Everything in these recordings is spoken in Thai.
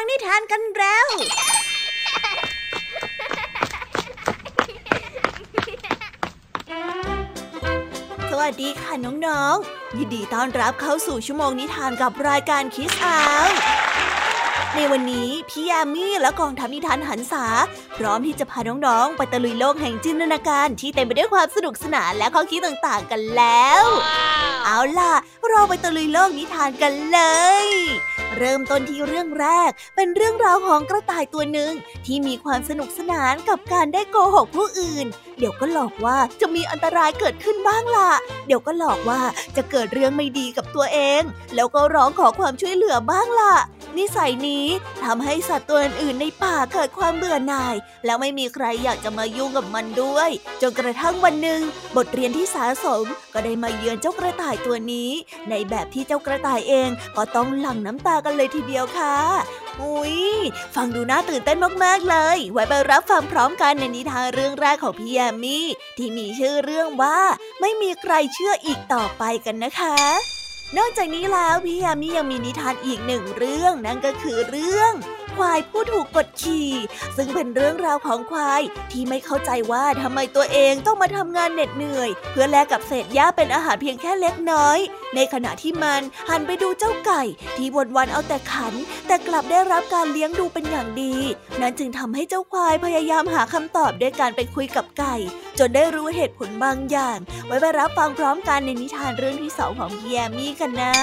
ังนิทานกันแล้ว สวัสดีค่ะน้องๆ ยินดีต้อนรับเข้าสู่ชั่วโมงนิทานกับรายการคิสอาวในวันนี้พี่ยามีและกองทัพนิทานหันษาพร้อมที่จะพาน้องๆ ไปตะลุยโลกแห่งจินตนาการที่เต็มไปด้วยความสนุกสนานและข้อคิดต่างๆกันแล้ว เอาล่ะ เราไปตะลุยโลกนิทานกันเลย เริ่มต้นที่เรื่องแรก เป็นเรื่องราวของกระต่ายตัวหนึ่งที่มีความสนุกสนานกับการได้โกหกผู้อื่น เดี๋ยวก็หลอกว่าจะมีอันตรายเกิดขึ้นบ้างล่ะ เดี๋ยวก็หลอกว่าจะเกิดเรื่องไม่ดีกับตัวเอง แล้วก็ร้องขอความช่วยเหลือบ้างล่ะ นิสัยนี้ทำให้สัตว์ตัวอื่นในป่าเกิดความเบื่อหน่าย แล้วไม่มีใครอยากจะมายุ่งกับมันด้วย จนกระทั่งวันหนึ่งบทเรียนที่สาสมก็ได้มาเยือนเจ้ากระต่ายตัวนี้ ในแบบที่เจ้ากระต่ายเองก็ต้องหลั่งน้ำตากันเลยทีเดียวค่ะอุ้ยฟังดูน่าตื่นเต้นมาก ๆ เลย ไว้ไปรับฟังพร้อมกันในนิทานเรื่องแรกของพี่แยมมี่ที่มีชื่อเรื่องว่า ไม่มีใครเชื่ออีกต่อไปกันนะคะ นอกจากนี้แล้วพี่ยามียังมีนิทานอีกหนึ่งเรื่องนั่นก็คือเรื่อง ควายผู้ถูกกดขี่ ซึ่งเป็นเรื่องราวของควายที่ไม่เข้าใจว่าทำไมตัวเองต้องมาทำงานเหน็ดเหนื่อย เพื่อแลกกับเศษหญ้าเป็นอาหารเพียงแค่เล็กน้อย ในขณะที่มันหันไปดูเจ้าไก่ ที่วนวันเอาแต่ขัน แต่กลับได้รับการเลี้ยงดูเป็นอย่างดี นั้นจึงทำให้เจ้าควายพยายามหาคำตอบด้วยการไปคุยกับไก่ จนได้รู้เหตุผลบางอย่าง ไว้ไปรับฟังพร้อมกันในนิทานเรื่องที่สองของพี่แยมี่กันนะ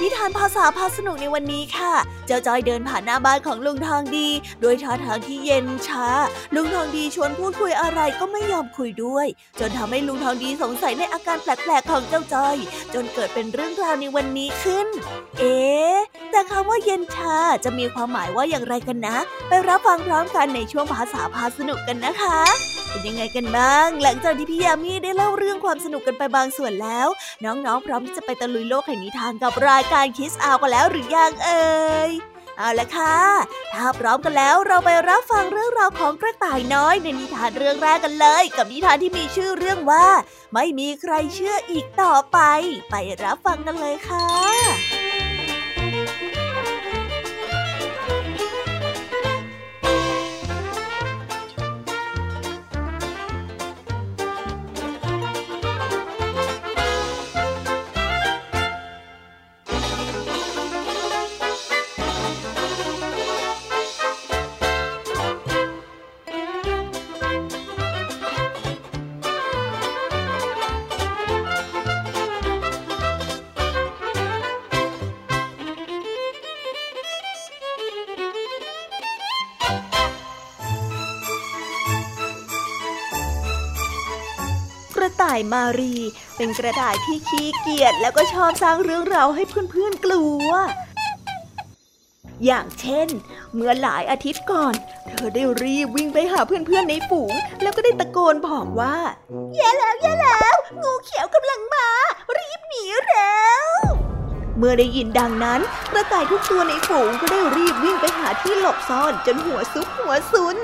นิทานภาษาพาสนุกในวันนี้ค่ะ เจ้าจอยเดินผ่านหน้าบ้านของลุงทองดี โดยท่าทางที่เย็นช้า ลุงทองดีชวนพูดคุยอะไรก็ไม่ยอมคุยด้วย จนทำให้ลุงทองดีสงสัยในอาการแปลกๆของเจ้าจอย จนเกิดเป็นเรื่องราวในวันนี้ขึ้น เอ๊แต่คำว่าเย็นชาจะมีความหมายว่าอย่างไรกันนะ ไปรับฟังพร้อมกันในช่วงภาษาพาสนุกกันนะคะเป็นยังไงกันบ้าง หลังจากที่พี่ยามีได้เล่าเรื่องความสนุกกันไปบางส่วนแล้ว น้องๆ พร้อมที่จะไปตะลุยโลกแห่งนิทานกับรายการคิสอากันแล้วหรือยังเอ่ย เอาละค่ะ ถ้าพร้อมกันแล้วเราไปรับฟังเรื่องราวของกระต่ายน้อยในนิทานเรื่องแรกกันเลย กับนิทานที่มีชื่อเรื่องว่า ไม่มีใครเชื่ออีกต่อไป ไปรับฟังกันเลยค่ะายมารี เป็นกระต่ายที่ขี้เกียจแล้วก็ชอบสร้างเรื่องราวให้เพื่อนๆกลัว อย่างเช่น เมื่อหลายอาทิตย์ก่อน เธอได้รีบวิ่งไปหาเพื่อนๆในฝูง แล้วก็ได้ตะโกนบอกว่า แย่แล้วแย่แล้ว งูเขียวกำลังมา เมื่อได้ยินดังนั้น กระต่ายทุกตัวในฝูงก็ได้รีบวิ่งไปหาที่หลบซ่อนจนหัวซุกหัวซุน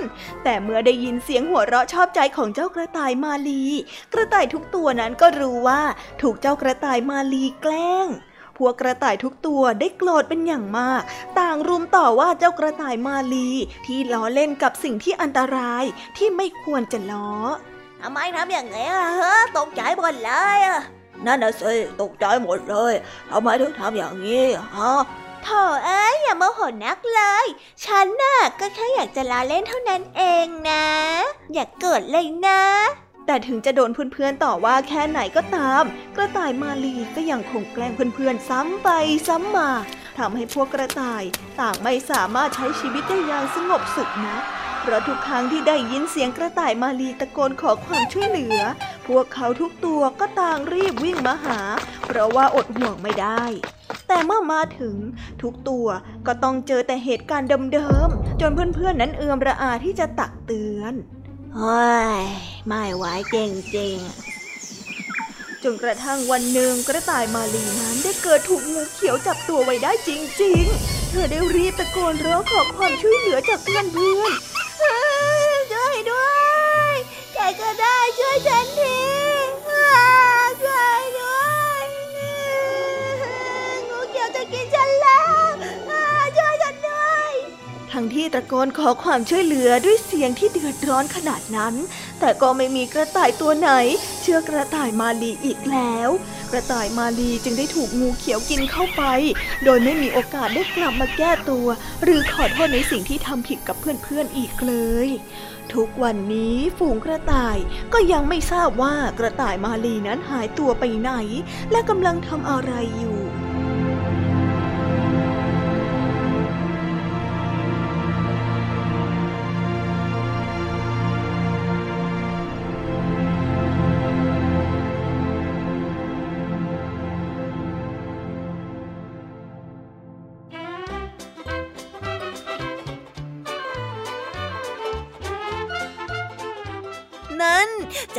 แต่เมื่อได้ยินเสียงหัวเราะชอบใจของเจ้ากระต่ายมาลี กระต่ายทุกตัวนั้นก็รู้ว่าถูกเจ้ากระต่ายมาลีแกล้งพวกกระต่ายทุกตัวได้โกรธเป็นอย่างมาก ต่างรุมต่อว่าเจ้ากระต่ายมาลี ที่ล้อเล่นกับสิ่งที่อันตรายที่ไม่ควรจะล้อทำไมทำอย่างนี้อะฮะตกใจหมดเลยอะ นั่นน่ะสิตกใจหมดเลยทำไมถึงทำอย่างนี้ฮะโถเอ้ยอย่าโมโหนักเลย ฉันน่ะก็แค่อยากจะลาเล่นเท่านั้นเองนะ อย่ากเกิดเลยนะ แต่ถึงจะโดนเพื่อนๆต่อว่าแค่ไหนก็ตาม กระต่ายมาลีก็ยังคงแกล้งเพื่อนๆซ้ำไปซ้ำมาทำให้พวกกระต่าย ต่างไม่สามารถใช้ชีวิตได้อย่างสงบสุขนะ เพราะทุกครั้งที่ได้ยินเสียงกระต่ายมาลีตะโกนขอความช่วยเหลือ พวกเขาทุกตัวก็ต่างรีบวิ่งมาหา เพราะว่าอดห่วงไม่ได้ แต่เมื่อมาถึงทุกตัวก็ต้องเจอแต่เหตุการณ์เดิมๆ จนเพื่อนๆนั้นเอือมระอาที่จะตักเตือนเฮ้ยไม่ไหวจริงๆจนกระทั่งวันหนึ่งกระต่ายมาลีนั้นได้เกิดถูกงูเขียวจับตัวไว้ได้จริง ๆ เธอได้รีบตะโกนร้องขอความช่วยเหลือจากเพื่อนๆช่วย ด้วยใครก็ได้ช่วยฉันทีช่วยด้วยงูเขียวจะกินฉันแล้วช่วยฉันด้วยทั้งที่ตะโกนขอความช่วยเหลือด้วยเสียงที่เดือดร้อนขนาดนั้น แต่ก็ไม่มีกระต่ายตัวไหน เชื่อกระต่ายมาลีอีกแล้ว กระต่ายมาลีจึงได้ถูกงูเขียวกินเข้าไป โดยไม่มีโอกาสได้กลับมาแก้ตัว หรือขอโทษในสิ่งที่ทำผิดกับเพื่อนๆอีกเลย ทุกวันนี้ฝูงกระต่ายก็ยังไม่ทราบว่ากระต่ายมาลีนั้นหายตัวไปไหน และกำลังทำอะไรอยู่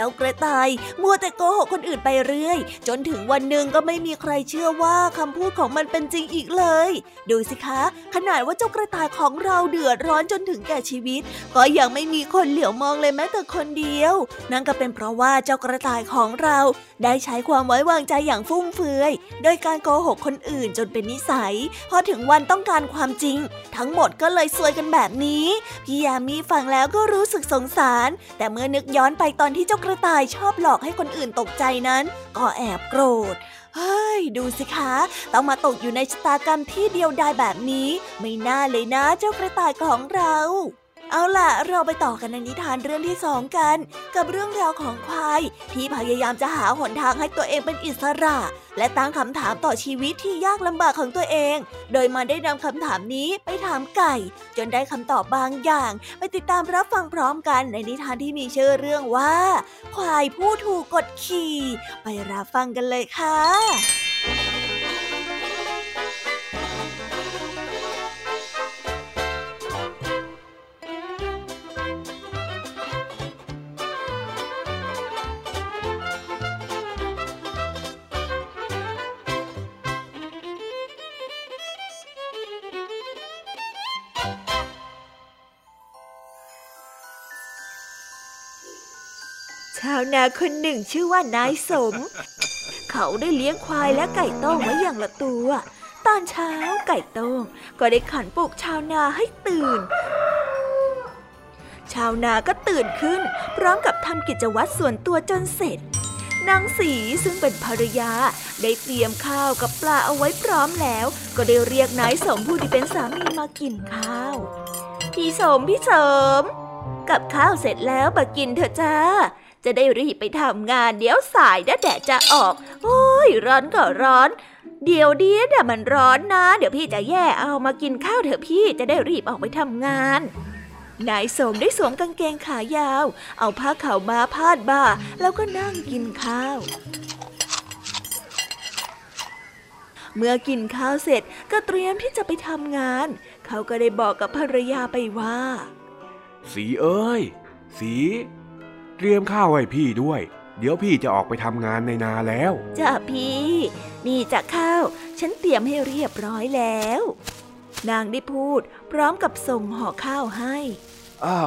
จ้ากระต่าย มัวแต่โกหกคนอื่นไปเรื่อย จนถึงวันหนึ่งก็ไม่มีใครเชื่อว่าคำพูดของมันเป็นจริงอีกเลย ดูสิคะ ขนาดว่าเจ้ากระต่ายของเราเดือดร้อนจนถึงแก่ชีวิต ก็ยังไม่มีคนเหลียวมองเลยแม้แต่คนเดียว นั่นก็เป็นเพราะว่าเจ้ากระต่ายของเรา ได้ใช้ความไว้วางใจอย่างฟุ่มเฟือย โดยการโกหกคนอื่นจนเป็นนิสัย พอถึงวันต้องการความจริง ทั้งหมดก็เลยซวยกันแบบนี้ พี่ยามีฟังแล้วก็รู้สึกสงสาร แต่เมื่อนึกย้อนไปตอนที่เจ้ากระต่ายชอบหลอกให้คนอื่นตกใจนั้น ก็แอบโกรธ เฮ้ย ดูสิคะ ต้องมาตกอยู่ในชะตากรรมที่เดียวดายแบบนี้ ไม่น่าเลยนะเจ้ากระต่ายของเรา เอาล่ะ เราไปต่อกันในนิทานเรื่องที่สองกัน กับเรื่องราวของควาย ที่พยายามจะหาหนทางให้ตัวเองเป็นอิสระ และตั้งคำถามต่อชีวิตที่ยากลำบากของตัวเอง โดยมันได้นำคำถามนี้ไปถามไก่ จนได้คำตอบบางอย่าง ไปติดตามรับฟังพร้อมกันในนิทานที่มีชื่อเรื่องว่า ควายผู้ถูกกดขี่ ไปรับฟังกันเลยค่ะ ชาวนาคนหนึ่งชื่อว่านายสม เขาได้เลี้ยงควายและไก่ต้งไว้อย่างละตัว ตอนเช้าไก่ต้งก็ได้ขันปลุกชาวนาให้ตื่น ชาวนาก็ตื่นขึ้น พร้อมกับทำกิจวัตรส่วนตัวจนเสร็จนางสีซึ่งเป็นภรรยา ได้เตรียมข้าวกับปลาเอาไว้พร้อมแล้ว ก็ได้เรียกนายสมผู้ที่เป็นสามีมากินข้าว พี่สมพี่สม กับข้าวเสร็จแล้วมากินเถอะจ้า จะได้รีบไปทำงานเดี๋ยวสายนะแดดจะออก โอ้ย ร้อนก็ร้อน เดี๋ยวเดียวเดี๋ยวมันร้อนนะ เดี๋ยวพี่จะแย่เอามากินข้าวเถอะพี่จะได้รีบออกไปทำงานนายสมได้สวมกางเกงขายาว เอาผ้าขาวม้าพาดบ่า แล้วก็นั่งกินข้าว เมื่อกินข้าวเสร็จก็เตรียมที่จะไปทำงาน เขาก็ได้บอกกับภรรยาไปว่า สีเอ้ย สี เตรียมข้าวให้พี่ด้วย เดี๋ยวพี่จะออกไปทำงานในนาแล้ว จ้าพี่ นี่จะข้าว ฉันเตรียมให้เรียบร้อยแล้ว นางได้พูด พร้อมกับส่งห่อข้าวให้อ่า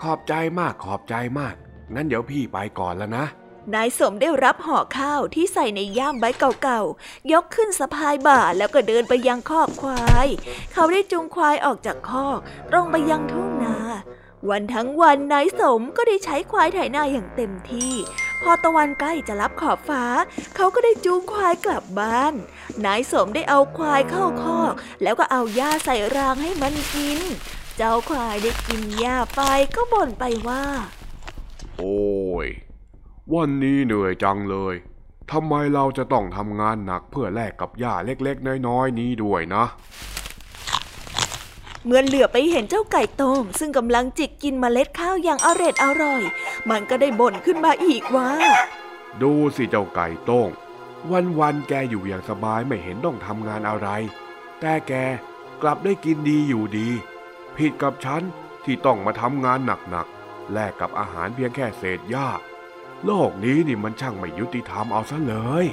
ขอบใจมากขอบใจมาก งั้นเดี๋ยวพี่ไปก่อนแล้วนะ นายสมได้รับห่อข้าวที่ใส่ในย่ามใบเก่าๆ ยกขึ้นสะพายบ่าแล้วก็เดินไปยังคอกควาย เขาได้จูงควายออกจากคอก ตรงไปยังทุ่งนา วันทั้งวันนายสมก็ได้ใช้ควายไถนาอย่างเต็มที่ พอตะวันใกล้จะรับขอบฟ้า เขาก็ได้จูงควายกลับบ้าน นายสมได้เอาควายเข้าคอก แล้วก็เอาหญ้าใส่รางให้มันกิน เจ้าควายได้กินหญ้าไปก็บ่นไปว่า โอ้ย วันนี้เหนื่อยจังเลยทำไมเราจะต้องทำงานหนักเพื่อแลกกับหญ้าเล็กๆ น้อยๆ นี้ด้วยนะ เมื่อเหลือไปเห็นเจ้าไก่ต้งซึ่งกำลังจิกกินเมล็ดข้าวอย่างอร่อยอร่อย มันก็ได้บ่นขึ้นมาอีกว่า ดูสิเจ้าไก่ต้ง วันวันแกอยู่อย่างสบายไม่เห็นต้องทำงานอะไร แต่แกกลับได้กินดีอยู่ดี ผิดกับฉันที่ต้องมาทำงานหนักๆแลกกับอาหารเพียงแค่เศษหญ้าโลกนี้นี่มันช่างไม่ยุติธรรมเอาซะเลย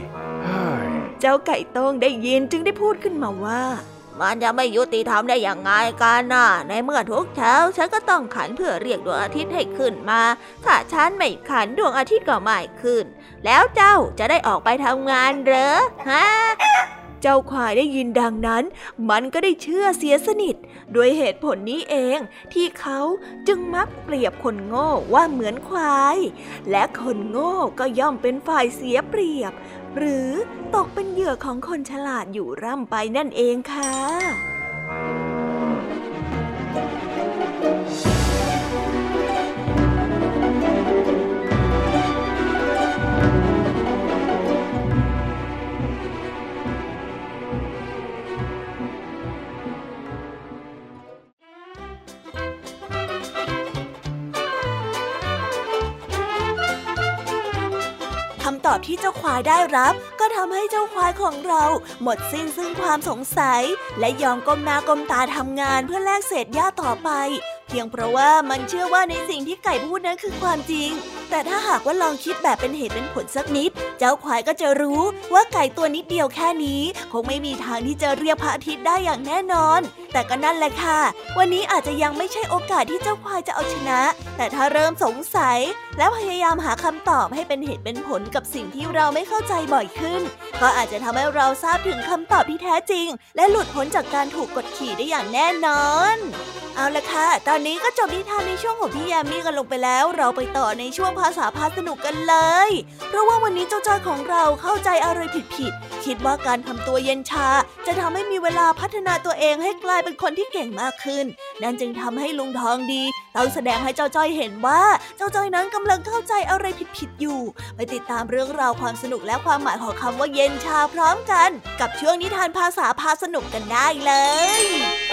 เจ้าไก่ต้งได้ยินจึงได้พูดขึ้นมาว่า มันจะไม่ยุติธรรมได้อย่างไงกันน่ะ ในเมื่อทุกเช้าฉันก็ต้องขันเพื่อเรียกดวงอาทิตย์ให้ขึ้นมา ถ้าฉันไม่ขันดวงอาทิตย์ก็ไม่ขึ้น แล้วเจ้าจะได้ออกไปทำงานเหรอฮะเจ้าควายได้ยินดังนั้น มันก็ได้เชื่อเสียสนิท ด้วยเหตุผลนี้เองที่เขาจึงมักเปรียบคนโง่ว่าเหมือนควาย และคนโง่ก็ย่อมเป็นฝ่ายเสียเปรียบ หรือตกเป็นเหยื่อของคนฉลาดอยู่ร่ำไปนั่นเองค่ะ อบที่เจ้าควายได้รับ ก็ทำให้เจ้าควายของเรา หมดสิ้นซึ่งความสงสัย และยอมก้มหน้าก้มตาทำงานเพื่อแลกเศษหญ้าต่อไป เพียงเพราะว่ามันเชื่อว่าในสิ่งที่ไก่พูดนั้นคือความจริง แต่ถ้าหากว่าลองคิดแบบเป็นเหตุเป็นผลสักนิด เจ้าควายก็จะรู้ว่าไก่ตัวนิดเดียวแค่นี้ คงไม่มีทางที่จะเรียกพระอาทิตย์ได้อย่างแน่นอน แต่ก็นั่นแหละค่ะ วันนี้อาจจะยังไม่ใช่โอกาสที่เจ้าควายจะเอาชนะ แต่ถ้าเริ่มสงสัยแล้วพยายามหาคำตอบให้เป็นเหตุเป็นผลกับสิ่งที่เราไม่เข้าใจบ่อยขึ้น ก็อาจจะทำให้เราทราบถึงคำตอบที่แท้จริง และหลุดพ้นจากการถูกกดขี่ได้อย่างแน่นอน เอาละค่ะ ตอนนี้ก็จบนิทานในช่วงของพี่ยามีกันลงไปแล้ว เราไปต่อในช่วงภาษาพาสนุกกันเลย เพราะว่าวันนี้เจ้าจ้อยของเราเข้าใจอะไรผิดๆ คิดว่าการทำตัวเย็นชา จะทำให้มีเวลาพัฒนาตัวเองให้กลายเป็นคนที่เก่งมากขึ้น นั่นจึงทำให้ลุงทองดีต้องแสดงให้เจ้าจ้อยเห็นว่าเจ้าจ้อยนั้นกำลังเข้าใจอะไรผิดๆอยู่ ไปติดตามเรื่องราวความสนุกและความหมายของคำว่าเย็นชาพร้อมกัน กับช่วงนิทานภาษาพาสนุกกันได้เลย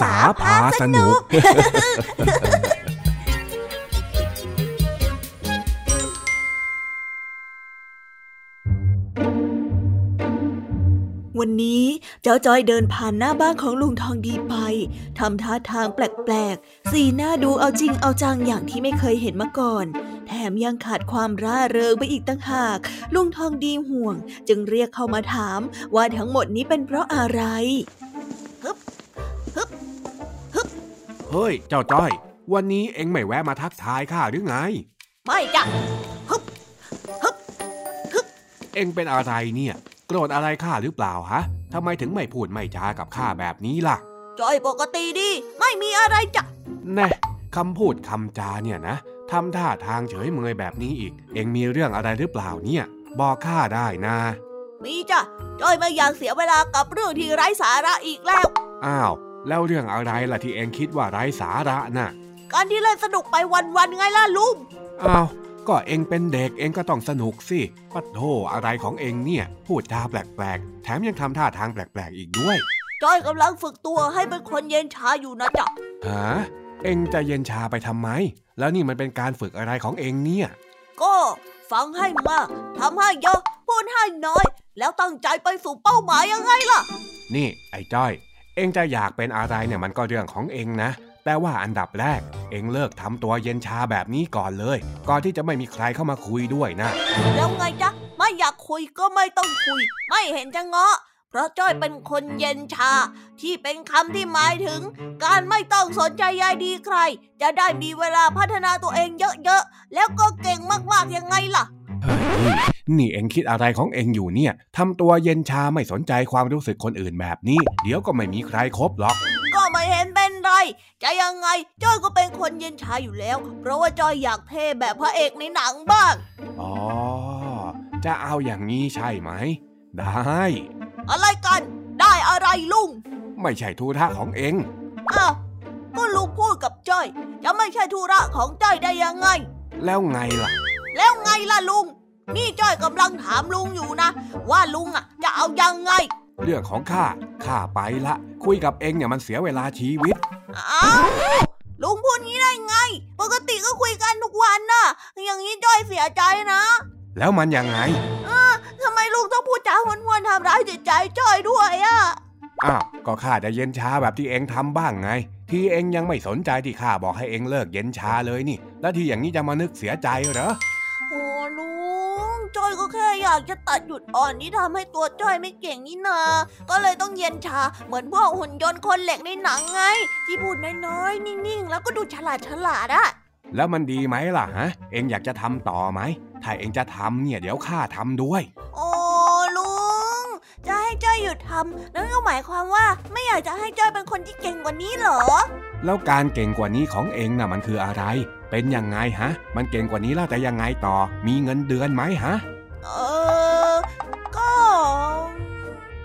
ษาพาสนุก วันนี้เจ้าจอยเดินผ่านหน้าบ้านของลุงทองดีไปทำท่าทางแปลกๆ สีหน้าดูเอาจริงเอาจังอย่างที่ไม่เคยเห็นมาก่อนแถมยังขาดความร่าเริงไปอีกตั้งหาก ลุงทองดีห่วง จึงเรียกเข้ามาถามว่าทั้งหมดนี้เป็นเพราะอะไร เฮ้ย เจ้าจ้อย วันนี้เอ็งไม่แวะมาทักทายข้าหรือไง ไม่จ้ะฮึบฮึบฮึบเอ็งเป็นอะไรเนี่ย โกรธอะไรข้าหรือเปล่าฮะทำไมถึงไม่พูดไม่จากับข้าแบบนี้ล่ะจ้อยปกติดี ไม่มีอะไรจ้ะ แน่คำพูดคำจาเนี่ยนะทำท่าทางเฉยเมยแบบนี้อีก เอ็งมีเรื่องอะไรหรือเปล่าเนี่ย บอกข้าได้นะ มีจ้ะจ้อยไม่อยากเสียเวลากับเรื่องที่ไร้สาระอีกแล้ว อ้าว แล้วเรื่องอะไรล่ะที่เองคิดว่าไร้สาระน่ะการที่เล่นสนุกไปวันๆไงล่ะลุงอ้าวก็เองเป็นเด็กเองก็ต้องสนุกสิปัดโธอะไรของเองเนี่ย พูดจาแปลกๆ แถมยังทำท่าทางแปลกๆอีกด้วยจ้อยกำลังฝึกตัวให้เป็นคนเย็นชาอยู่นะจ๊ะฮะเองจะเย็นชาไปทำไม แล้วนี่มันเป็นการฝึกอะไรของเองเนี่ย ก็ฟังให้มากทำให้เยอะพูดให้น้อย แล้วตั้งใจไปสู่เป้าหมายยังไงล่ะ นี่ไอ้จ้อย เองจะอยากเป็นอะไรเนี่ยมันก็เรื่องของเองนะ แต่ว่าอันดับแรก เองเลิกทำตัวเย็นชาแบบนี้ก่อนเลย ก่อนที่จะไม่มีใครเข้ามาคุยด้วยนะ แล้วไงจ๊ะ ไม่อยากคุยก็ไม่ต้องคุย ไม่เห็นจะเงาะ เพราะจ้อยเป็นคนเย็นชา ที่เป็นคำที่หมายถึง การไม่ต้องสนใจใยดีใคร จะได้มีเวลาพัฒนาตัวเองเยอะๆ แล้วก็เก่งมากๆยังไงล่ะ นี่เอ็งคิดอะไรของเอ็งอยู่เนี่ยทำตัวเย็นชาไม่สนใจความรู้สึกคนอื่นแบบนี้ เดี๋ยวก็ไม่มีใครครบหรอก ก็ไม่เห็นเป็นไร จะยังไงจ้อยก็เป็นคนเย็นชาอยู่แล้ว เพราะว่าจ้อยอยากเท่แบบพระเอกในหนังบ้าง อ๋อ จะเอาอย่างนี้ใช่ไหม ได้ อะไรกัน ได้อะไรลุง ไม่ใช่ธุระของเอ็งอ้าวก็ลุงพูดกับจ้อย จะไม่ใช่ธุระของจ้อยได้ยังไง แล้วไงล่ะ แล้วไงล่ะลุง นี่จ้อยกำลังถามลุงอยู่นะ ว่าลุงอะ จะเอายังไง เรื่องของข้าข้าไปละ คุยกับเองเนี่ยมันเสียเวลาชีวิตอ้าวลุงพูดงี้ได้ไง ปกติก็คุยกันทุกวันน่ะ อย่างนี้จ้อยเสียใจนะ แล้วมันยังไงอ่าทำไมลุงต้องพูดจาหวนๆทำร้ายจิตใจจ้อยด้วยอะอ้าวก็ข้าจะเย็นช้าแบบที่เองทำบ้างไง ทีเองยังไม่สนใจที่ข้าบอกให้เองเลิกเย็นชาเลยนี่ แล้วทีอย่างนี้จะมานึกเสียใจเหรอโอ้ลุง จ้อยก็แค่อยากจะตัดหยุดอ่อนที่ทำให้ตัวจ้อยไม่เก่งนี่นา ก็เลยต้องเย็นชาเหมือนพวกหุ่นยนต์คนเหล็กในหนังไง ที่พูดน้อยๆ นิ่งๆ แล้วก็ดูฉลาดฉลาดอะแล้วมันดีไหมล่ะฮะ เองอยากจะทำต่อไหม ถ้าเองจะทำเนี่ยเดี๋ยวข้าทำด้วย โอ้ลุง จะให้จ้อยหยุดทำนั่นก็หมายความว่าไม่อยากจะให้จ้อยเป็นคนที่เก่งกว่านี้เหรอ แล้วการเก่งกว่านี้ของเองน่ะมันคืออะไร เป็นยังไงฮะ มันเก่งกว่านี้แล้วแต่ยังไงต่อ มีเงินเดือนไหมฮะ เออ ก็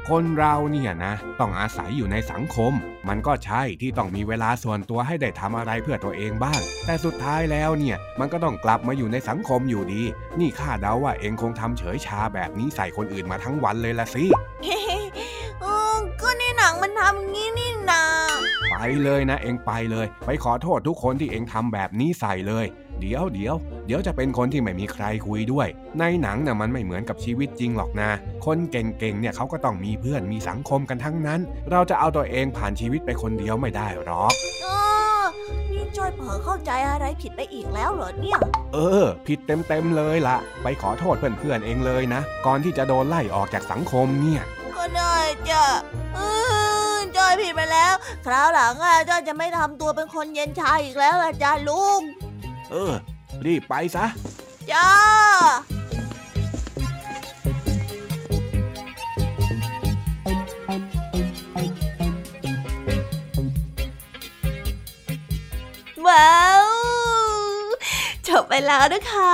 คนเราเนี่ยนะ ต้องอาศัยอยู่ในสังคม มันก็ใช่ที่ต้องมีเวลาส่วนตัวให้ได้ทำอะไรเพื่อตัวเองบ้าง แต่สุดท้ายแล้วเนี่ยมันก็ต้องกลับมาอยู่ในสังคมอยู่ดี นี่ข้าเดาว่าเองคงทำเฉยชาแบบนี้ใส่คนอื่นมาทั้งวันเลยละสิ เลยนะเองไปเลย ไปขอโทษทุกคนที่เองทำแบบนี้ใส่เลย เดี๋ยวเดี๋ยวเดี๋ยวจะเป็นคนที่ไม่มีใครคุยด้วย ในหนังน่ะมันไม่เหมือนกับชีวิตจริงหรอกนะ คนเก่งๆเนี่ยเขาก็ต้องมีเพื่อนมีสังคมกันทั้งนั้น เราจะเอาตัวเองผ่านชีวิตไปคนเดียวไม่ได้หรอกเออนี่จ้อยเผลอเข้าใจอะไรผิดไปอีกแล้วเหรอเนี่ย เออ ผิดเต็มๆเลยละไปขอโทษเพื่อนๆเองเลยนะ ก่อนที่จะโดนไล่ออกจากสังคมเนี่ย ก็ได้จ้ะเออ จ้อยผิดไปแล้ว คราวหลังอะจ้อยจะไม่ทำตัวเป็นคนเย็นชาอีกแล้วล่ะจ้าลุง เออ รีบไปซะ จ้าว้าว จบไปแล้วนะคะ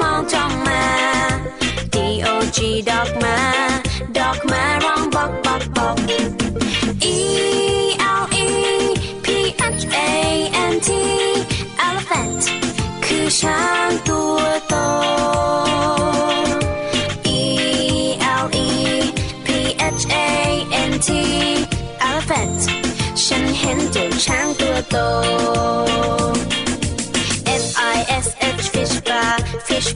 มองจ้องมา D.O.G. ดอกมาดอกมาร้องบอกบอกบอก E.L.E. P.H.A.N.T. elephant คือช้างตัวโต E.L.E. P.H.A.N.T. elephant ฉันเห็นเจ้าช้างตัวโต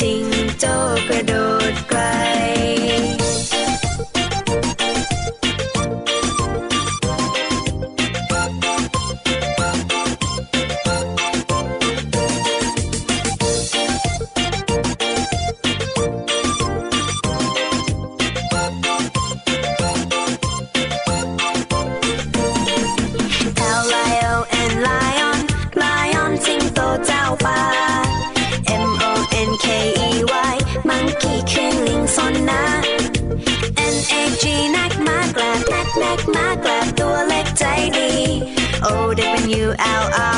จิงโจ้กระโดดไกล persona NAG นักมากราบนักนักมากราบตัวเล็กใจดี O W L R